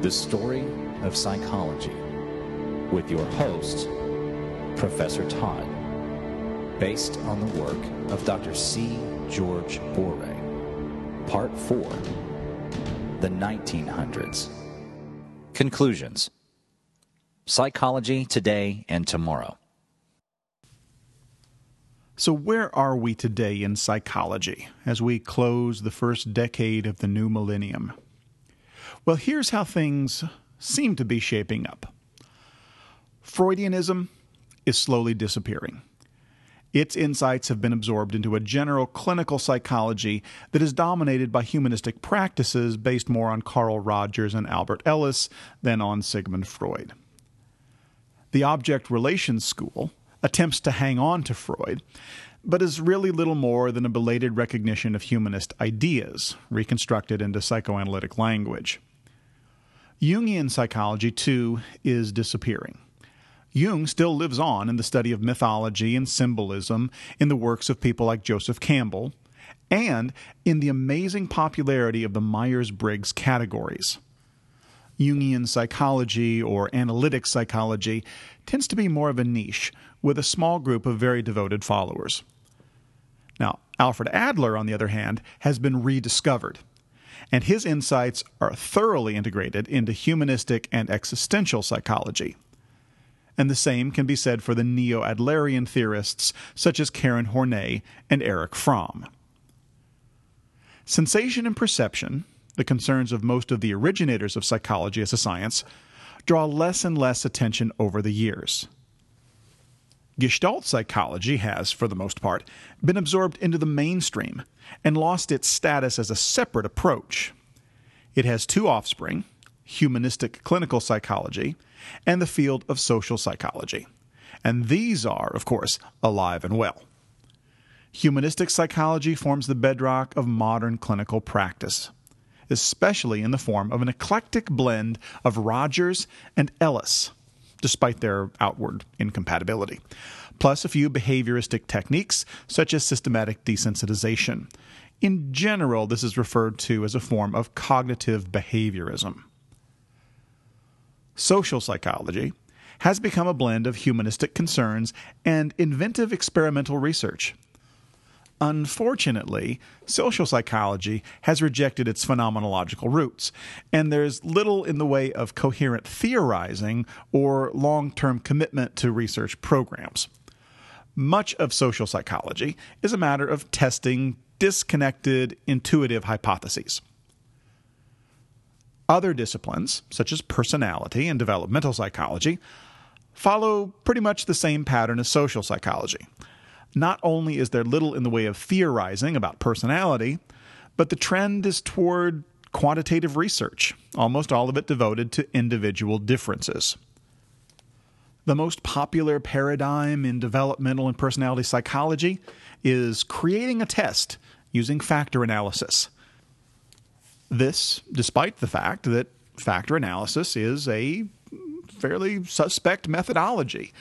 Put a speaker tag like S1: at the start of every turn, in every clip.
S1: The Story of Psychology with your host, Professor Todd, based on the work of Dr. C. George Boeree. Part 4 The 1900s. Conclusions Psychology Today and Tomorrow.
S2: So, where are we today in psychology as we close the first decade of the new millennium? Well, here's how things seem to be shaping up Freudianism is slowly disappearing. Its insights have been absorbed into a general clinical psychology that is dominated by humanistic practices based more on Carl Rogers and Albert Ellis than on Sigmund Freud. The object relations school attempts to hang on to Freud, but is really little more than a belated recognition of humanist ideas, reconstructed into psychoanalytic language. Jungian psychology, too, is disappearing. Jung still lives on in the study of mythology and symbolism in the works of people like Joseph Campbell, and in the amazing popularity of the Myers Briggs categories. Jungian psychology or analytic psychology tends to be more of a niche, with a small group of very devoted followers. Now, Alfred Adler, on the other hand, has been rediscovered and his insights are thoroughly integrated into humanistic and existential psychology. And the same can be said for the neo Adlerian theorists such as Karen Horney and Erich Fromm. Sensation and perception, the concerns of most of the originators of psychology as a science, draw less and less attention over the years. Gestalt psychology has, for the most part, been absorbed into the mainstream and lost its status as a separate approach. It has two offspring humanistic clinical psychology and the field of social psychology. And these are, of course, alive and well. Humanistic psychology forms the bedrock of modern clinical practice, especially in the form of an eclectic blend of Rogers and Ellis despite their outward incompatibility, plus a few behavioristic techniques such as systematic desensitization. In general, this is referred to as a form of cognitive behaviorism. Social psychology has become a blend of humanistic concerns and inventive experimental research. Unfortunately, social psychology has rejected its phenomenological roots, and there's little in the way of coherent theorizing or long term commitment to research programs. Much of social psychology is a matter of testing disconnected, intuitive hypotheses. Other disciplines, such as personality and developmental psychology, follow pretty much the same pattern as social psychology not only is there little in the way of theorizing about personality, but the trend is toward quantitative research, almost all of it devoted to individual differences. The most popular paradigm in developmental and personality psychology is creating a test using factor analysis. This, despite the fact that factor analysis is a fairly suspect methodology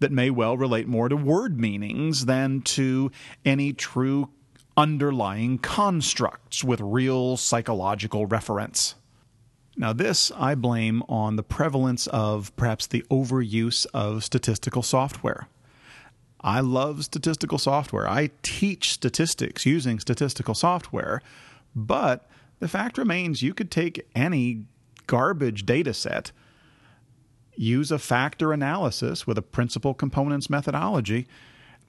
S2: that may well relate more to word meanings than to any true underlying constructs with real psychological reference. Now, this I blame on the prevalence of perhaps the overuse of statistical software. I love statistical software. I teach statistics using statistical software, but the fact remains you could take any garbage data set use a factor analysis with a principal components methodology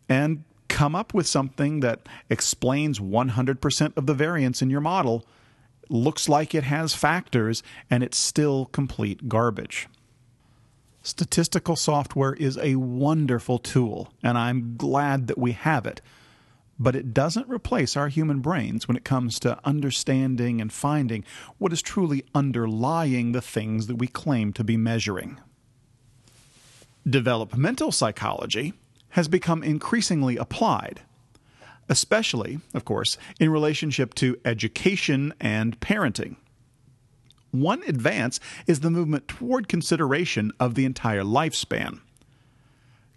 S2: and come up with something that explains 100% of the variance in your model, looks like it has factors, and it's still complete garbage. Statistical software is a wonderful tool, and I'm glad that we have it. But it doesn't replace our human brains when it comes to understanding and finding what is truly underlying the things that we claim to be measuring. Developmental psychology has become increasingly applied, especially, of course, in relationship to education and parenting. One advance is the movement toward consideration of the entire lifespan.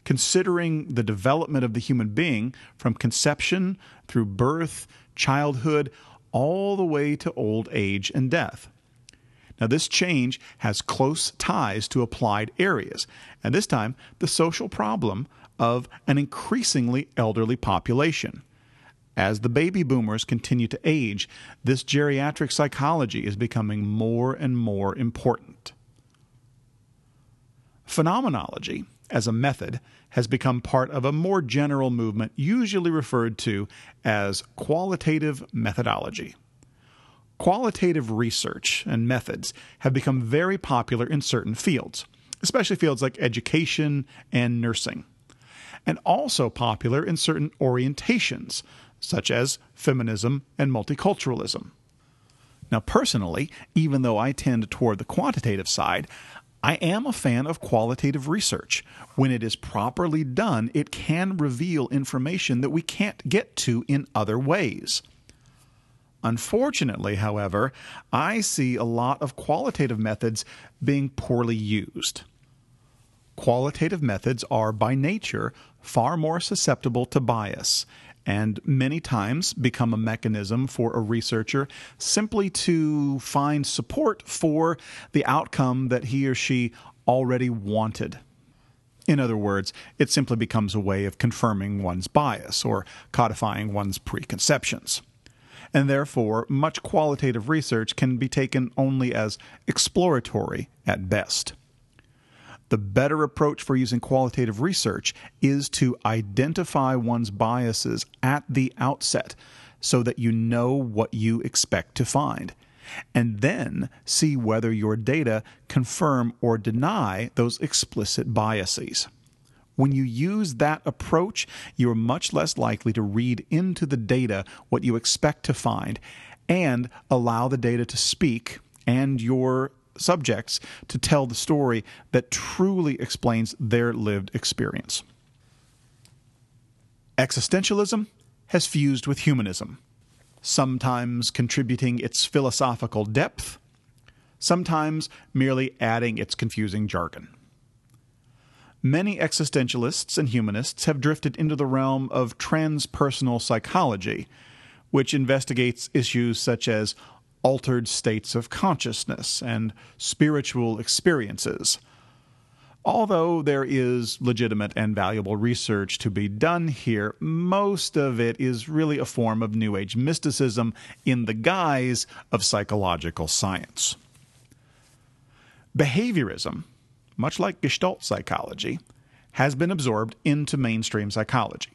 S2: Considering the development of the human being from conception through birth, childhood, all the way to old age and death. Now, this change has close ties to applied areas, and this time the social problem of an increasingly elderly population. As the baby boomers continue to age, this geriatric psychology is becoming more and more important. Phenomenology, as a method, has become part of a more general movement usually referred to as qualitative methodology. Qualitative research and methods have become very popular in certain fields, especially fields like education and nursing, and also popular in certain orientations, such as feminism and multiculturalism. Now, personally, even though I tend toward the quantitative side, I am a fan of qualitative research. When it is properly done, it can reveal information that we can't get to in other ways. Unfortunately, however, I see a lot of qualitative methods being poorly used. Qualitative methods are, by nature, far more susceptible to bias, and many times become a mechanism for a researcher simply to find support for the outcome that he or she already wanted. In other words, it simply becomes a way of confirming one's bias or codifying one's preconceptions and therefore much qualitative research can be taken only as exploratory at best. The better approach for using qualitative research is to identify one's biases at the outset so that you know what you expect to find, and then see whether your data confirm or deny those explicit biases. When you use that approach, you are much less likely to read into the data what you expect to find and allow the data to speak and your subjects to tell the story that truly explains their lived experience. Existentialism has fused with humanism, sometimes contributing its philosophical depth, sometimes merely adding its confusing jargon. Many existentialists and humanists have drifted into the realm of transpersonal psychology, which investigates issues such as altered states of consciousness and spiritual experiences. Although there is legitimate and valuable research to be done here, most of it is really a form of New Age mysticism in the guise of psychological science. Behaviorism much like Gestalt psychology, has been absorbed into mainstream psychology.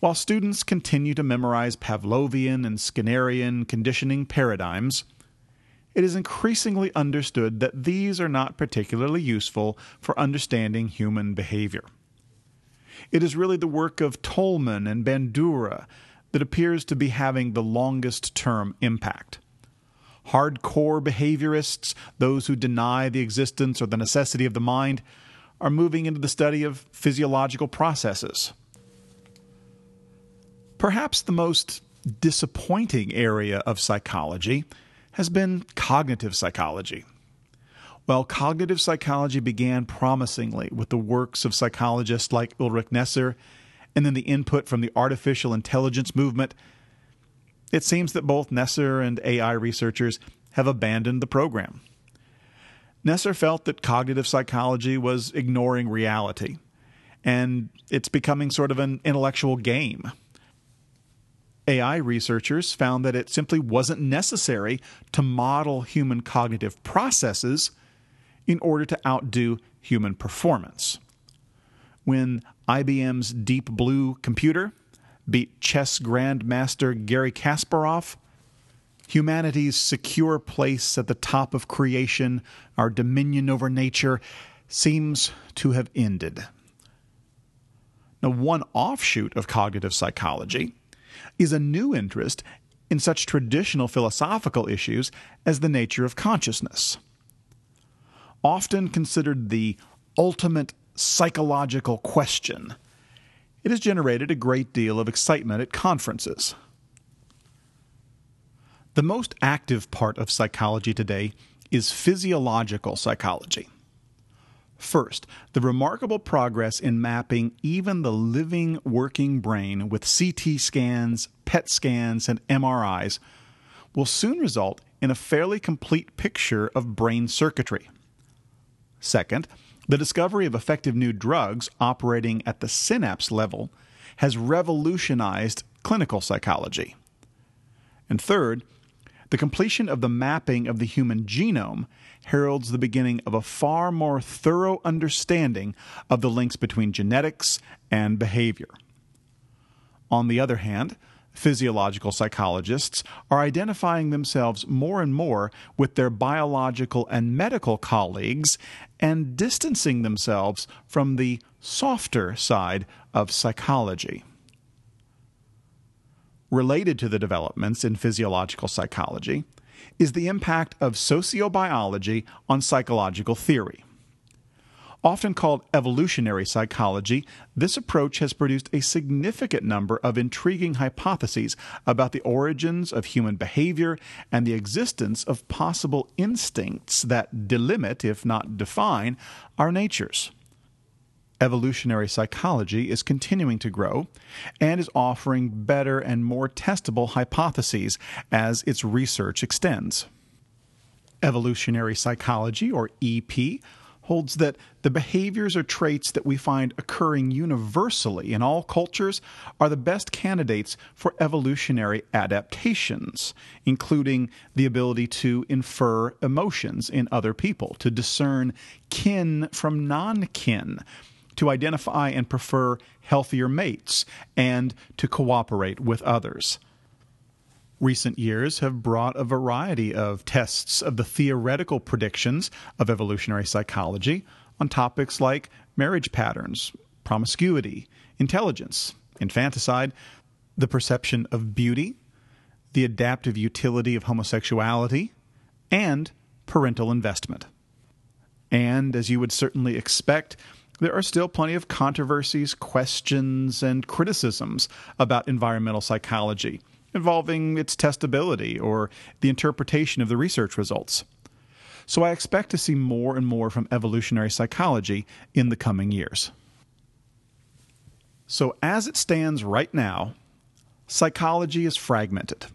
S2: While students continue to memorize Pavlovian and Skinnerian conditioning paradigms, it is increasingly understood that these are not particularly useful for understanding human behavior. It is really the work of Tolman and Bandura that appears to be having the longest term impact. Hardcore behaviorists, those who deny the existence or the necessity of the mind, are moving into the study of physiological processes. Perhaps the most disappointing area of psychology has been cognitive psychology. While cognitive psychology began promisingly with the works of psychologists like Ulrich Neisser and then the input from the artificial intelligence movement, it seems that both Neisser and AI researchers have abandoned the program. Neisser felt that cognitive psychology was ignoring reality, and it's becoming sort of an intellectual game. AI researchers found that it simply wasn't necessary to model human cognitive processes in order to outdo human performance. When IBM's Deep Blue computer beat chess grandmaster Garry Kasparov. Humanity's secure place at the top of creation, our dominion over nature, seems to have ended. Now, one offshoot of cognitive psychology is a new interest in such traditional philosophical issues as the nature of consciousness. Often considered the ultimate psychological question, it has generated a great deal of excitement at conferences. The most active part of psychology today is physiological psychology. First, the remarkable progress in mapping even the living working brain with CT scans, PET scans, and MRIs will soon result in a fairly complete picture of brain circuitry. Second, the discovery of effective new drugs operating at the synapse level has revolutionized clinical psychology. And third, the completion of the mapping of the human genome heralds the beginning of a far more thorough understanding of the links between genetics and behavior. On the other hand, physiological psychologists are identifying themselves more and more with their biological and medical colleagues and distancing themselves from the softer side of psychology. Related to the developments in physiological psychology is the impact of sociobiology on psychological theory. Often called evolutionary psychology, this approach has produced a significant number of intriguing hypotheses about the origins of human behavior and the existence of possible instincts that delimit, if not define, our natures. Evolutionary psychology is continuing to grow and is offering better and more testable hypotheses as its research extends. Evolutionary psychology, or EP, holds that the behaviors or traits that we find occurring universally in all cultures are the best candidates for evolutionary adaptations, including the ability to infer emotions in other people, to discern kin from non kin, to identify and prefer healthier mates, and to cooperate with others. Recent years have brought a variety of tests of the theoretical predictions of evolutionary psychology on topics like marriage patterns, promiscuity, intelligence, infanticide, the perception of beauty, the adaptive utility of homosexuality, and parental investment. And, as you would certainly expect, there are still plenty of controversies, questions, and criticisms about environmental psychology involving its testability or the interpretation of the research results. So I expect to see more and more from evolutionary psychology in the coming years. So, as it stands right now, psychology is fragmented.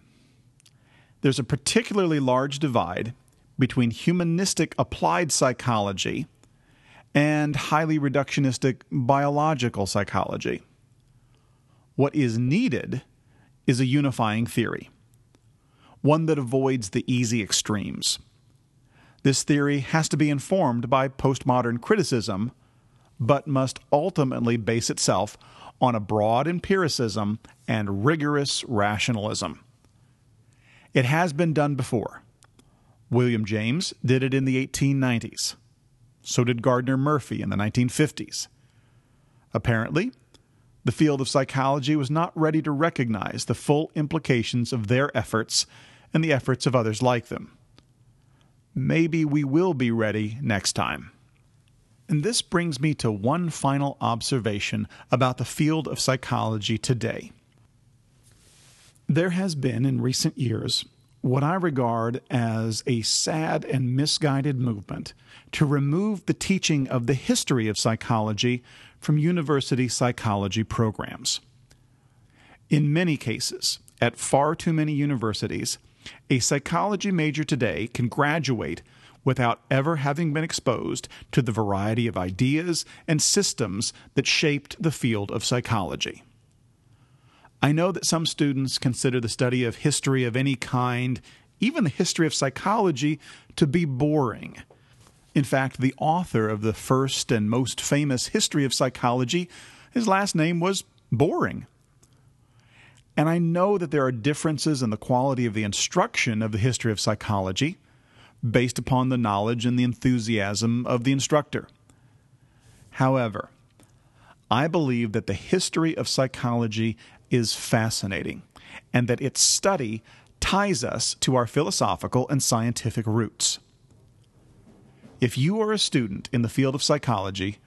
S2: There's a particularly large divide between humanistic applied psychology and highly reductionistic biological psychology. What is needed is a unifying theory, one that avoids the easy extremes. This theory has to be informed by postmodern criticism, but must ultimately base itself on a broad empiricism and rigorous rationalism. It has been done before. William James did it in the 1890s. So did Gardner Murphy in the 1950s. Apparently, the field of psychology was not ready to recognize the full implications of their efforts and the efforts of others like them. Maybe we will be ready next time. And this brings me to one final observation about the field of psychology today. There has been, in recent years, what I regard as a sad and misguided movement to remove the teaching of the history of psychology from university psychology programs. In many cases, at far too many universities, a psychology major today can graduate without ever having been exposed to the variety of ideas and systems that shaped the field of psychology. I know that some students consider the study of history of any kind, even the history of psychology, to be boring in fact, the author of the first and most famous history of psychology, his last name was Boring. And I know that there are differences in the quality of the instruction of the history of psychology based upon the knowledge and the enthusiasm of the instructor. However, I believe that the history of psychology is fascinating and that its study ties us to our philosophical and scientific roots. If you are a student in the field of psychology,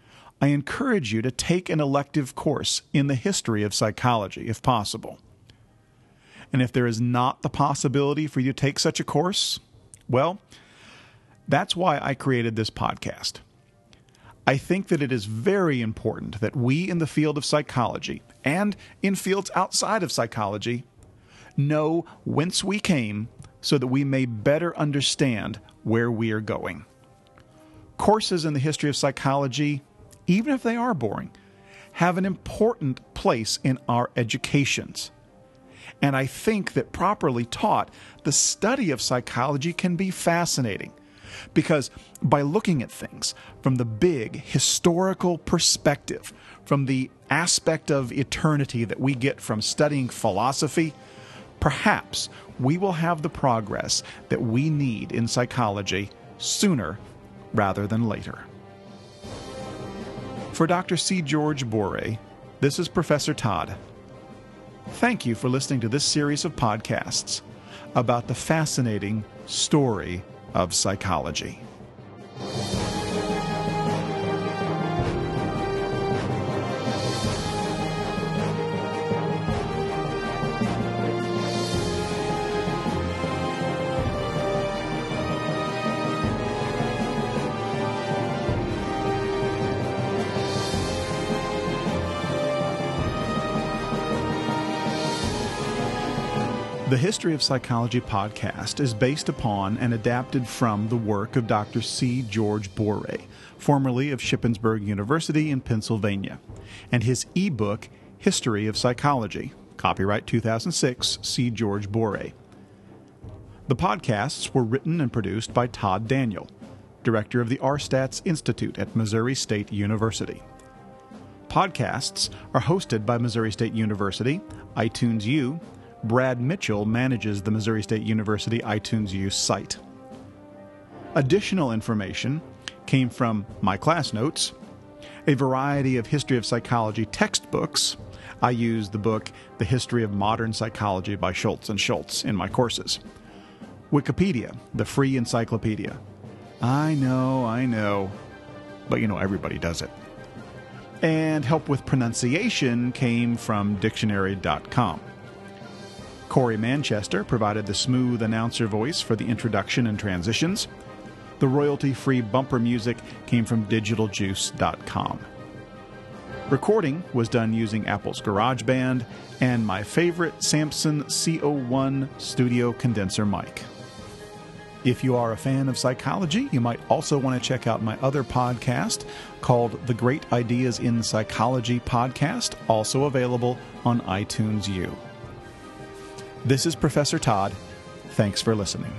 S2: I encourage you to take an elective course in the history of psychology, if possible. And if there is not the possibility for you to take such a course, well, that's why I created this podcast. I think that it is very important that we in the field of psychology and in fields outside of psychology know whence we came so that we may better understand where we are going. Courses in the history of psychology, even if they are boring, have an important place in our educations. And I think that properly taught, the study of psychology can be fascinating. Because by looking at things from the big historical perspective, from the aspect of eternity that we get from studying philosophy, perhaps we will have the progress that we need in psychology sooner rather than later. For Dr. C. George Boeree, this is Professor Todd. Thank you for listening to this series of podcasts about the fascinating story of psychology. The History of Psychology podcast is based upon and adapted from the work of Dr. C. George Boeree, formerly of Shippensburg University in Pennsylvania, and his e-book History of Psychology, copyright 2006, C. George Boeree. The podcasts were written and produced by Todd Daniel, director of the RSTATS Institute at Missouri State University. Podcasts are hosted by Missouri State University, iTunes U, Brad Mitchell manages the Missouri State University iTunes U site. Additional information came from my class notes, a variety of history of psychology textbooks. I use the book The History of Modern Psychology by Schultz and Schultz in my courses. Wikipedia, the free encyclopedia. I know, I know, but you know, everybody does it. And help with pronunciation came from dictionary.com. Corey Manchester provided the smooth announcer voice for the introduction and transitions. The royalty free bumper music came from digitaljuice.com. Recording was done using Apple's GarageBand and my favorite Samson C01 studio condenser mic. If you are a fan of psychology, you might also want to check out my other podcast called The Great Ideas in Psychology Podcast, also available on iTunes U. This is Professor Todd. Thanks for listening.